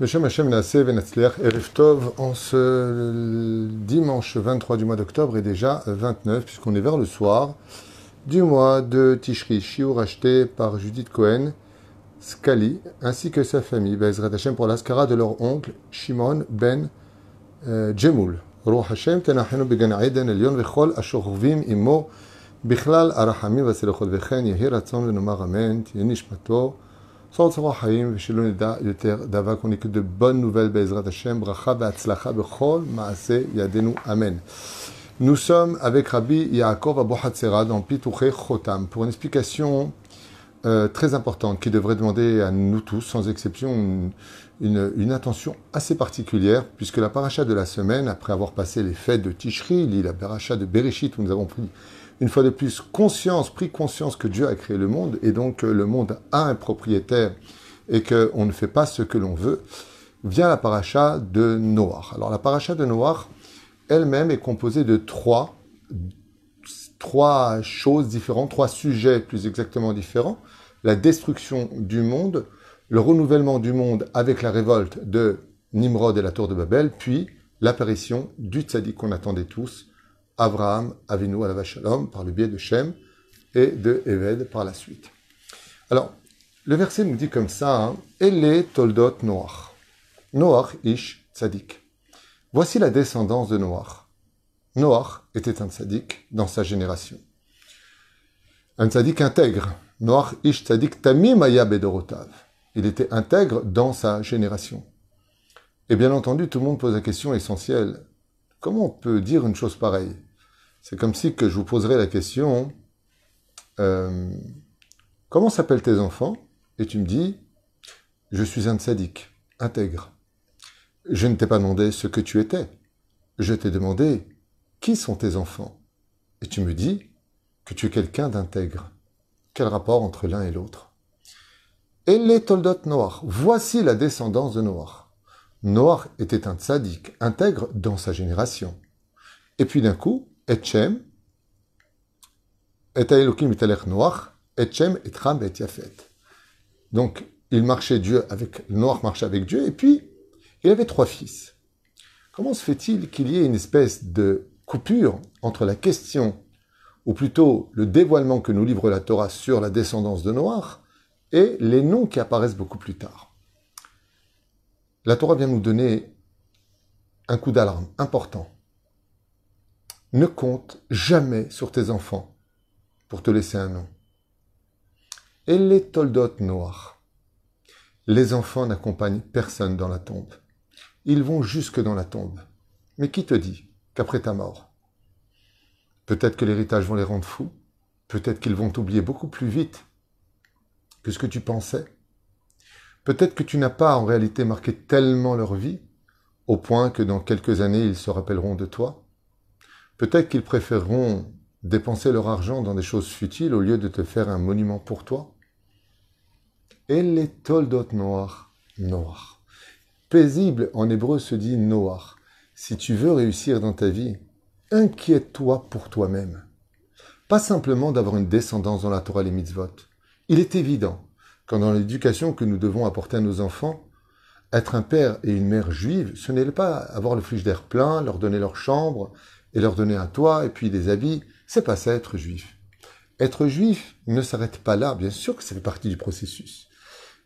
Beshem Hashem Erev Tov en ce dimanche 23 du mois d'octobre et déjà 29 puisqu'on est vers le soir du mois de Tishri, Shiur acheté par Judith Cohen, Skali, ainsi que sa famille, Bezrat Hashem pour l'ascara de leur oncle Shimon ben euh, Djemoul. Ruach Hashem tenachenu began Eden Elion vechol ashorvim imo bichlal arachamim vaselechot vechen yehi ratzon venomar amen tiye qu'on que de bonnes nouvelles, Bezrat Hashem, Bracha, Maase, Yadenu, Amen. Nous sommes avec Rabbi Yaakov Abohatzera dans Pitouche Chotam pour une explication euh, très importante qui devrait demander à nous tous, sans exception, une, une, une, attention assez particulière, puisque la paracha de la semaine, après avoir passé les fêtes de Tishri, la paracha de Bereshit, où nous avons pris une fois de plus conscience, pris conscience que Dieu a créé le monde et donc que le monde a un propriétaire et qu'on ne fait pas ce que l'on veut, vient la paracha de Noach. Alors la paracha de Noach elle-même est composée de trois, trois choses différentes, trois sujets plus exactement différents. La destruction du monde, le renouvellement du monde avec la révolte de Nimrod et la tour de Babel, puis l'apparition du tzaddik qu'on attendait tous, Abraham Avinu Shalom par le biais de Shem et de Eved par la suite. Alors, le verset nous dit comme ça, hein, Elle Toldot Noach. Noach ish tzadik. Voici la descendance de Noach. Noach était un tzadik dans sa génération. Un tzadik intègre. Noach ish tzadik tamim bedorotav. Il était intègre dans sa génération. Et bien entendu, tout le monde pose la question essentielle. Comment on peut dire une chose pareille? C'est comme si que je vous poserais la question euh, Comment s'appellent tes enfants? Et tu me dis Je suis un sadique, intègre. Je ne t'ai pas demandé ce que tu étais. Je t'ai demandé Qui sont tes enfants? Et tu me dis que tu es quelqu'un d'intègre. Quel rapport entre l'un et l'autre? Et les Toldot Noir. Voici la descendance de Noir. Noir était un sadique, intègre dans sa génération. Et puis d'un coup, Etchem, et Elokim Italech Noach, Etchem, Etram, et Yafet. Donc, il marchait Dieu avec, Noach marchait avec Dieu, et puis, il avait trois fils. Comment se fait-il qu'il y ait une espèce de coupure entre la question, ou plutôt le dévoilement que nous livre la Torah sur la descendance de Noach, et les noms qui apparaissent beaucoup plus tard? La Torah vient nous donner un coup d'alarme important ne compte jamais sur tes enfants pour te laisser un nom. Et les toldot noirs. Les enfants n'accompagnent personne dans la tombe. Ils vont jusque dans la tombe. Mais qui te dit qu'après ta mort Peut-être que l'héritage vont les rendre fous. Peut-être qu'ils vont t'oublier beaucoup plus vite que ce que tu pensais. Peut-être que tu n'as pas en réalité marqué tellement leur vie, au point que dans quelques années ils se rappelleront de toi. Peut-être qu'ils préféreront dépenser leur argent dans des choses futiles au lieu de te faire un monument pour toi. Et les toldot noirs, noirs. Paisible en hébreu se dit noir. Si tu veux réussir dans ta vie, inquiète-toi pour toi-même. Pas simplement d'avoir une descendance dans la Torah et les mitzvot. Il est évident qu'en dans l'éducation que nous devons apporter à nos enfants, être un père et une mère juive, ce n'est pas avoir le frigidaire plein, leur donner leur chambre, et leur donner un toit et puis des habits, c'est pas ça être juif. Être juif ne s'arrête pas là, bien sûr que ça fait partie du processus.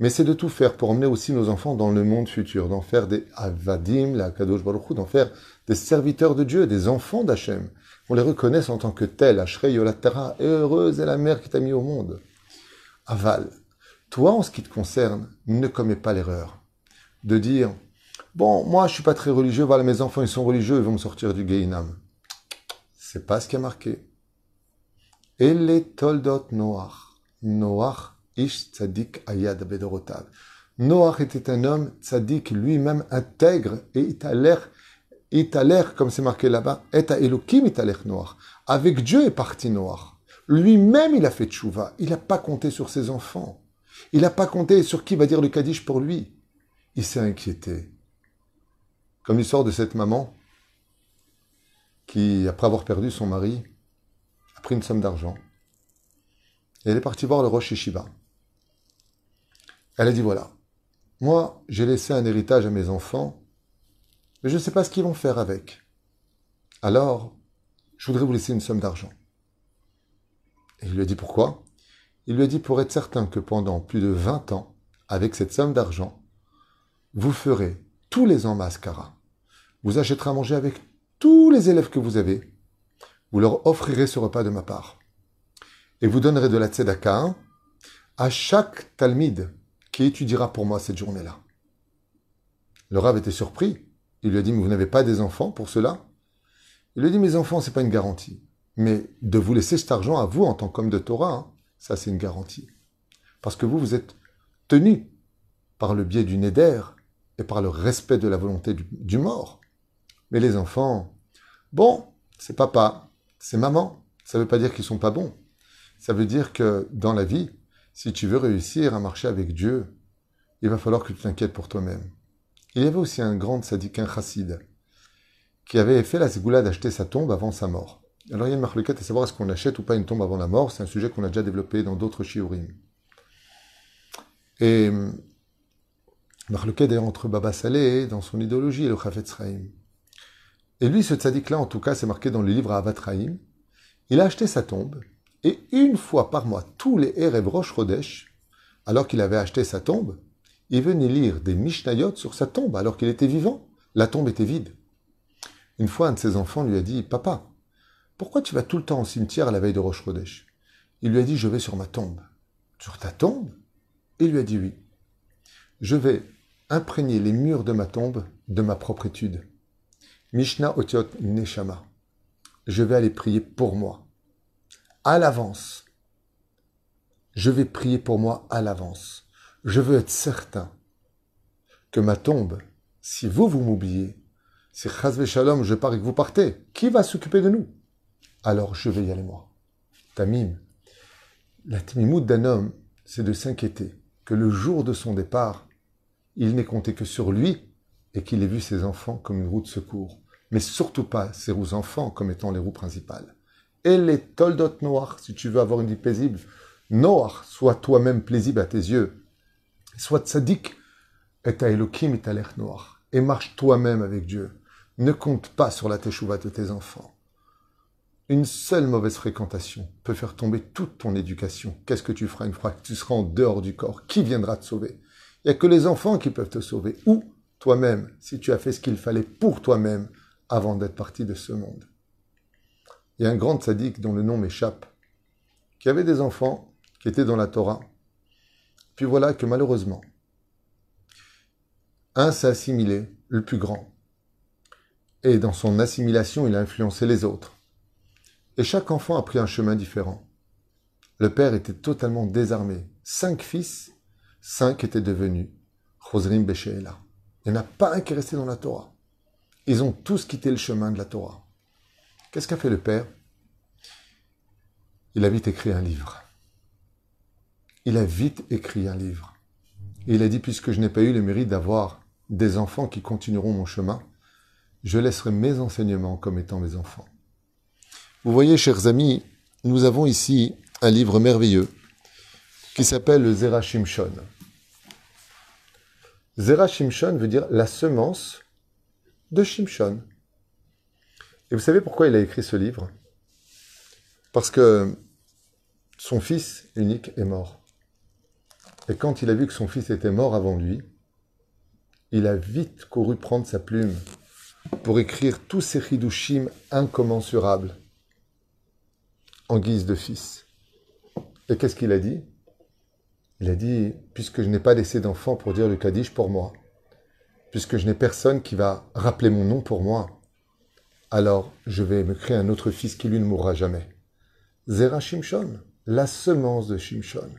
Mais c'est de tout faire pour emmener aussi nos enfants dans le monde futur, d'en faire des avadim, la kadosh baruch d'en faire des serviteurs de Dieu, des enfants d'Hachem. On les reconnaisse en tant que tels, Ashrei Yolatara, heureuse est la mère qui t'a mis au monde. Aval, toi en ce qui te concerne, ne commets pas l'erreur de dire, bon, moi je suis pas très religieux, voilà mes enfants ils sont religieux, ils vont me sortir du Geinam. C'est pas ce qui a marqué. Et les toldot Noach. Noach ish tzadik ayad bedorotav. Noach était un homme tzadik lui-même intègre et il a l'air, comme c'est marqué là-bas, et a l'air Noach. Avec Dieu est parti Noach. Lui-même il a fait tchouva. Il n'a pas compté sur ses enfants. Il n'a pas compté sur qui va dire le Kaddish pour lui. Il s'est inquiété. Comme l'histoire de cette maman qui, après avoir perdu son mari, a pris une somme d'argent. Et elle est partie voir le Rosh Yeshiva. Elle a dit voilà, moi, j'ai laissé un héritage à mes enfants, mais je ne sais pas ce qu'ils vont faire avec. Alors, je voudrais vous laisser une somme d'argent. Et il lui a dit pourquoi? Il lui a dit pour être certain que pendant plus de 20 ans, avec cette somme d'argent, vous ferez tous les ans mascara. Vous achèterez à manger avec tous les élèves que vous avez. Vous leur offrirez ce repas de ma part. Et vous donnerez de la tzedaka à chaque talmide qui étudiera pour moi cette journée-là. Le Rav était surpris. Il lui a dit, mais vous n'avez pas des enfants pour cela? Il lui a dit, mes enfants, c'est pas une garantie. Mais de vous laisser cet argent à vous en tant qu'homme de Torah, hein, ça c'est une garantie. Parce que vous, vous êtes tenu par le biais du Neder et par le respect de la volonté du, mort. Mais les enfants, bon, c'est papa, c'est maman. Ça ne veut pas dire qu'ils sont pas bons. Ça veut dire que dans la vie, si tu veux réussir à marcher avec Dieu, il va falloir que tu t'inquiètes pour toi-même. Il y avait aussi un grand sadique, un chassid, qui avait fait la ségoula d'acheter sa tombe avant sa mort. Alors il y a une marloquette à savoir est-ce qu'on achète ou pas une tombe avant la mort. C'est un sujet qu'on a déjà développé dans d'autres shiurim. Et marloquette est entre Baba Saleh dans son idéologie et le Chafetz Et lui, ce tzaddik-là, en tout cas, c'est marqué dans le livre Avat Il a acheté sa tombe et une fois par mois, tous les Erev Rosh alors qu'il avait acheté sa tombe, il venait lire des Mishnayot sur sa tombe alors qu'il était vivant. La tombe était vide. Une fois, un de ses enfants lui a dit Papa, pourquoi tu vas tout le temps au cimetière à la veille de Rosh Chodesh? Il lui a dit Je vais sur ma tombe. Sur ta tombe? Il lui a dit Oui. Je vais imprégner les murs de ma tombe de ma propre étude. Mishnah Otiot Neshama. Je vais aller prier pour moi à l'avance. Je vais prier pour moi à l'avance. Je veux être certain que ma tombe, si vous, vous m'oubliez, si Chazve Shalom, je pars et que vous partez, qui va s'occuper de nous? Alors je vais y aller moi. Tamim. La timimout d'un homme, c'est de s'inquiéter que le jour de son départ, il n'ait compté que sur lui et qu'il ait vu ses enfants comme une roue de secours, mais surtout pas ses roues enfants comme étant les roues principales et les toldot noirs, si tu veux avoir une vie paisible. Noir, sois toi-même plaisible à tes yeux. Sois tzaddik et ta Elohim et ta l'air noir. Et marche toi-même avec Dieu. Ne compte pas sur la teshuva de tes enfants. Une seule mauvaise fréquentation peut faire tomber toute ton éducation. Qu'est-ce que tu feras une fois que tu seras en dehors du corps? Qui viendra te sauver? Il n'y a que les enfants qui peuvent te sauver. Ou toi-même, si tu as fait ce qu'il fallait pour toi-même avant d'être parti de ce monde. Il y a un grand sadique dont le nom m'échappe, qui avait des enfants qui étaient dans la Torah. Puis voilà que malheureusement, un s'est assimilé, le plus grand. Et dans son assimilation, il a influencé les autres. Et chaque enfant a pris un chemin différent. Le père était totalement désarmé. Cinq fils, cinq étaient devenus. Il n'y en a pas un qui est resté dans la Torah. Ils ont tous quitté le chemin de la Torah. Qu'est-ce qu'a fait le père? Il a vite écrit un livre. Il a vite écrit un livre. Il a dit, puisque je n'ai pas eu le mérite d'avoir des enfants qui continueront mon chemin, je laisserai mes enseignements comme étant mes enfants. Vous voyez, chers amis, nous avons ici un livre merveilleux qui s'appelle le Zera Shimshon. Zera Shimshon veut dire la semence de Shimshon. Et vous savez pourquoi il a écrit ce livre? Parce que son fils unique est mort. Et quand il a vu que son fils était mort avant lui, il a vite couru prendre sa plume pour écrire tous ces hidushim incommensurables en guise de fils. Et qu'est-ce qu'il a dit? Il a dit, puisque je n'ai pas laissé d'enfant pour dire le Kaddish pour moi, puisque je n'ai personne qui va rappeler mon nom pour moi, alors je vais me créer un autre fils qui lui ne mourra jamais. Zera Shimshon, la semence de Shimshon.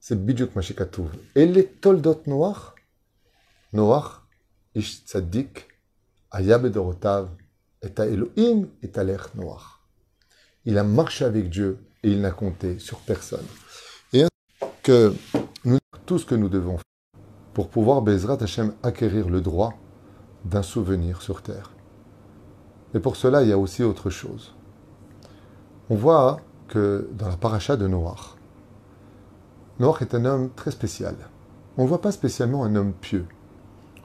C'est Bidjuk Mashikatouv. Et les toldot noirs Noach, Ish Tzaddik, Ayab Edorotav, et Elohim et à noir. Il a marché avec Dieu et il n'a compté sur personne. Et que nous tout ce que nous devons faire pour pouvoir Bezrat Hashem acquérir le droit d'un souvenir sur terre. Mais pour cela, il y a aussi autre chose. On voit que dans la paracha de Noach, Noach est un homme très spécial. on ne voit pas spécialement un homme pieux.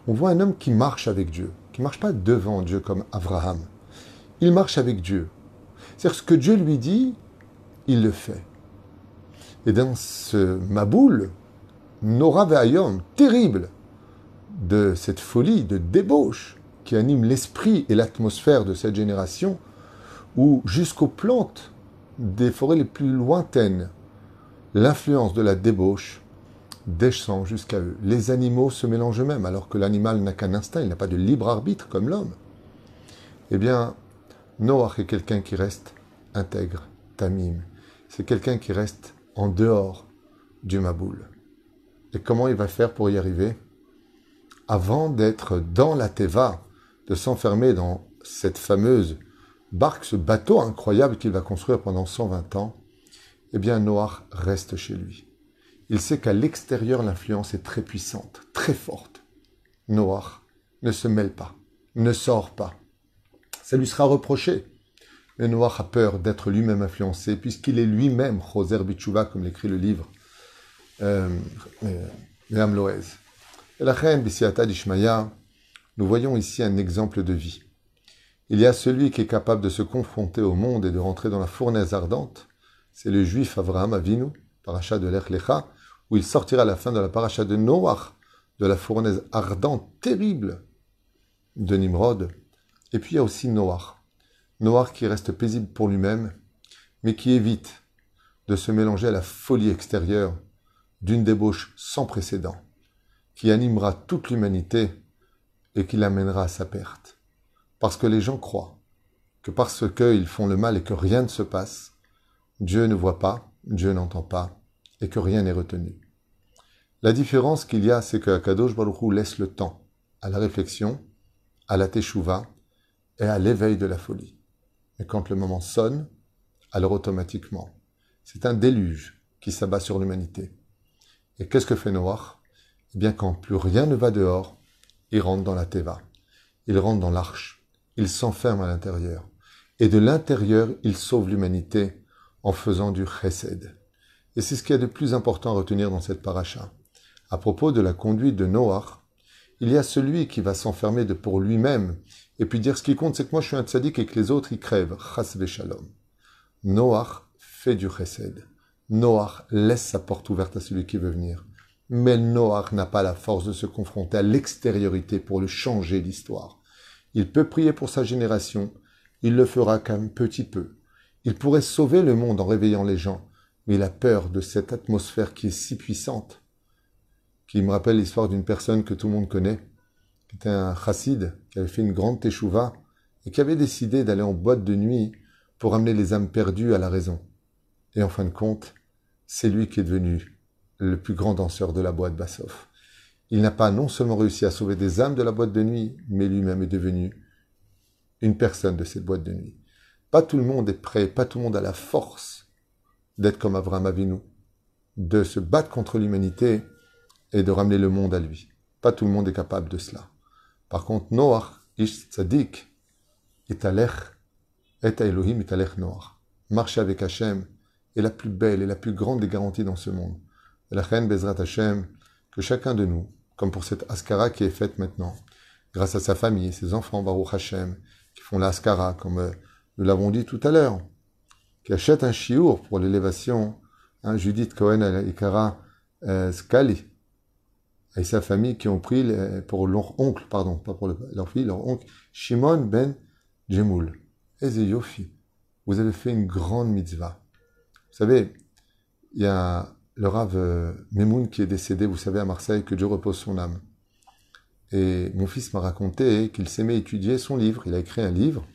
On voit un homme qui marche avec Dieu, qui ne marche pas devant Dieu comme Abraham. Il marche avec Dieu. C'est-à-dire ce que Dieu lui dit, il le fait. Et dans ce Maboul, Nora Ve'ayom, terrible, de cette folie, de débauche qui anime l'esprit et l'atmosphère de cette génération, où jusqu'aux plantes des forêts les plus lointaines, l'influence de la débauche descend jusqu'à eux. Les animaux se mélangent eux-mêmes, alors que l'animal n'a qu'un instinct, il n'a pas de libre arbitre comme l'homme. Eh bien, Noach est quelqu'un qui reste intègre, tamim. C'est quelqu'un qui reste en dehors du Maboul. Et comment il va faire pour y arriver? Avant d'être dans la Teva, de s'enfermer dans cette fameuse barque, ce bateau incroyable qu'il va construire pendant 120 ans, eh bien Noach reste chez lui. Il sait qu'à l'extérieur, l'influence est très puissante, très forte. Noach ne se mêle pas, ne sort pas. Ça lui sera reproché. Mais Noach a peur d'être lui-même influencé, puisqu'il est lui-même Choser Bichouva, comme l'écrit le livre euh, euh, Loez. Et la reine Bisiata d'Ishmaïa, nous voyons ici un exemple de vie. Il y a celui qui est capable de se confronter au monde et de rentrer dans la fournaise ardente. C'est le juif Avraham Avinu, paracha de l'Echlecha, où il sortira à la fin de la paracha de Noach, de la fournaise ardente, terrible de Nimrod. Et puis il y a aussi Noach. Noach qui reste paisible pour lui-même, mais qui évite de se mélanger à la folie extérieure d'une débauche sans précédent, qui animera toute l'humanité et qui l'amènera à sa perte. Parce que les gens croient que parce qu'ils font le mal et que rien ne se passe, Dieu ne voit pas, Dieu n'entend pas, et que rien n'est retenu. La différence qu'il y a, c'est que Kadosh Baruch laisse le temps à la réflexion, à la teshuva et à l'éveil de la folie. Mais quand le moment sonne, alors automatiquement, c'est un déluge qui s'abat sur l'humanité. Et qu'est-ce que fait Noach Eh bien, quand plus rien ne va dehors, il rentre dans la teva, il rentre dans l'arche, il s'enferme à l'intérieur. Et de l'intérieur, il sauve l'humanité en faisant du chesed. Et c'est ce qu'il y a de plus important à retenir dans cette paracha. À propos de la conduite de Noach, il y a celui qui va s'enfermer de pour lui-même et puis dire ce qui compte, c'est que moi je suis un tzaddik et que les autres ils crèvent. Chas shalom. Noach fait du chesed. Noach laisse sa porte ouverte à celui qui veut venir. Mais Noach n'a pas la force de se confronter à l'extériorité pour le changer l'histoire. Il peut prier pour sa génération, il le fera qu'un petit peu. Il pourrait sauver le monde en réveillant les gens, mais il a peur de cette atmosphère qui est si puissante, qui me rappelle l'histoire d'une personne que tout le monde connaît, qui était un chassid, qui avait fait une grande teshuva, et qui avait décidé d'aller en boîte de nuit pour amener les âmes perdues à la raison. Et en fin de compte, c'est lui qui est devenu le plus grand danseur de la boîte Bassoff. Il n'a pas non seulement réussi à sauver des âmes de la boîte de nuit, mais lui-même est devenu une personne de cette boîte de nuit. Pas tout le monde est prêt, pas tout le monde a la force d'être comme Abraham Avinu, de se battre contre l'humanité et de ramener le monde à lui. Pas tout le monde est capable de cela. Par contre, Noach, Ish Tzadik, Italech, Et Elohim, Italech Noach. Marcher avec Hachem est la plus belle et la plus grande des garanties dans ce monde. La reine Bezrat Hachem, que chacun de nous, comme pour cette Askara qui est faite maintenant, grâce à sa famille, ses enfants, Baruch Hachem, qui font l'Askara, comme euh, nous l'avons dit tout à l'heure, qui achète un chiour pour l'élévation, hein, Judith Cohen Ikara euh, et sa famille qui ont pris pour leur oncle, pardon, pas pour leur fille, leur oncle, Shimon ben Jemoul. Yofi, vous avez fait une grande mitzvah. Vous savez, il y a le Rav euh, Memoun qui est décédé, vous savez, à Marseille, que Dieu repose son âme. Et mon fils m'a raconté qu'il s'aimait étudier son livre. Il a écrit un livre.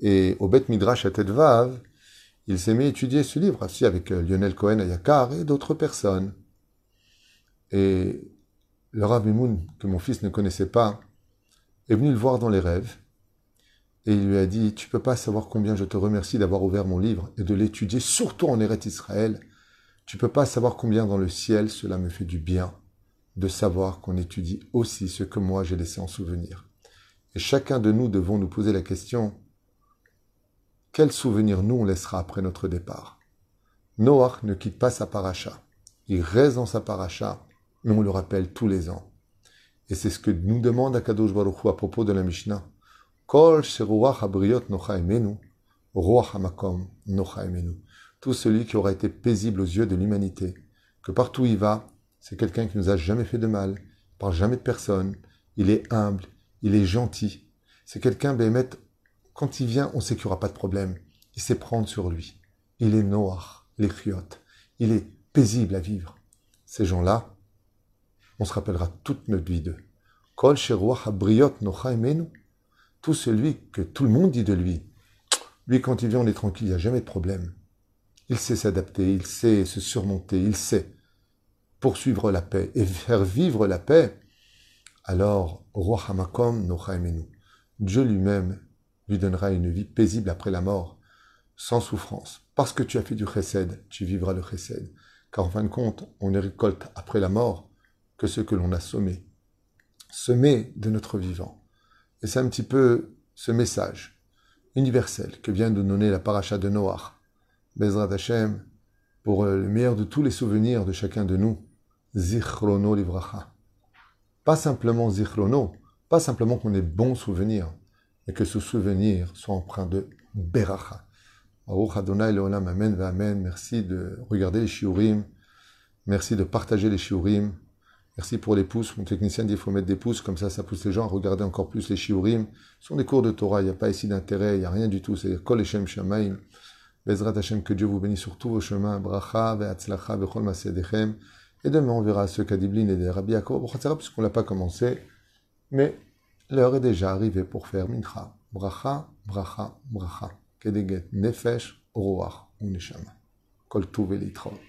Et au Bet Midrash à Vav, il s'aimait étudier ce livre, aussi avec euh, Lionel Cohen à Yakar et d'autres personnes. Et le Rav Mimoun, que mon fils ne connaissait pas, est venu le voir dans les rêves et il lui a dit Tu peux pas savoir combien je te remercie d'avoir ouvert mon livre et de l'étudier, surtout en Eret Israël. Tu peux pas savoir combien dans le ciel cela me fait du bien de savoir qu'on étudie aussi ce que moi j'ai laissé en souvenir. Et chacun de nous devons nous poser la question quel souvenir nous on laissera après notre départ? Noach ne quitte pas sa paracha. Il reste dans sa paracha mais on le rappelle tous les ans. Et c'est ce que nous demande Akadosh Baruch Hu à propos de la Mishnah. Kol Tout celui qui aura été paisible aux yeux de l'humanité, que partout il va, c'est quelqu'un qui nous a jamais fait de mal, il parle jamais de personne, il est humble, il est gentil. C'est quelqu'un, Bémet, quand il vient, on sait qu'il n'y aura pas de problème. Il sait prendre sur lui. Il est noir, les chiottes. Il est paisible à vivre. Ces gens-là, on se rappellera toute notre vie d'eux. Kol Tout celui que tout le monde dit de lui. Lui, quand il vient, on est tranquille, il n'y a jamais de problème. Il sait s'adapter, il sait se surmonter, il sait poursuivre la paix et faire vivre la paix. Alors, Roi Hamakom Dieu lui-même lui donnera une vie paisible après la mort, sans souffrance. Parce que tu as fait du chesed, tu vivras le chesed. Car en fin de compte, on ne récolte après la mort que ce que l'on a sommé. Semé de notre vivant. Et c'est un petit peu ce message universel que vient de donner la paracha de Noach. Bezrat Hashem, pour le meilleur de tous les souvenirs de chacun de nous, Zichrono Livracha. Pas simplement Zichrono, pas simplement qu'on ait bons souvenirs, et que ce souvenir soit empreint de Beracha. Amen Amen. Merci de regarder les shiurim. Merci de partager les shiurim. Merci pour les pouces. Mon technicien dit qu'il faut mettre des pouces, comme ça, ça pousse les gens à regarder encore plus les shiurim. Ce sont des cours de Torah, il n'y a pas ici d'intérêt, il n'y a rien du tout. C'est Kol Hashem Shamaim. Bezrat Hashem, que Dieu vous bénisse sur tous vos chemins. Bracha, ve'atzlacha, ve'chol masedechem. Et demain, on verra ce qu'Adiblin et des Rabbi Yaakov, puisqu'on ne l'a pas commencé. Mais L'heure est déjà arrivée pour faire mincha. Bracha, bracha, bracha. Kedeget nefesh, roach, uneshama. Kol tuve litraot.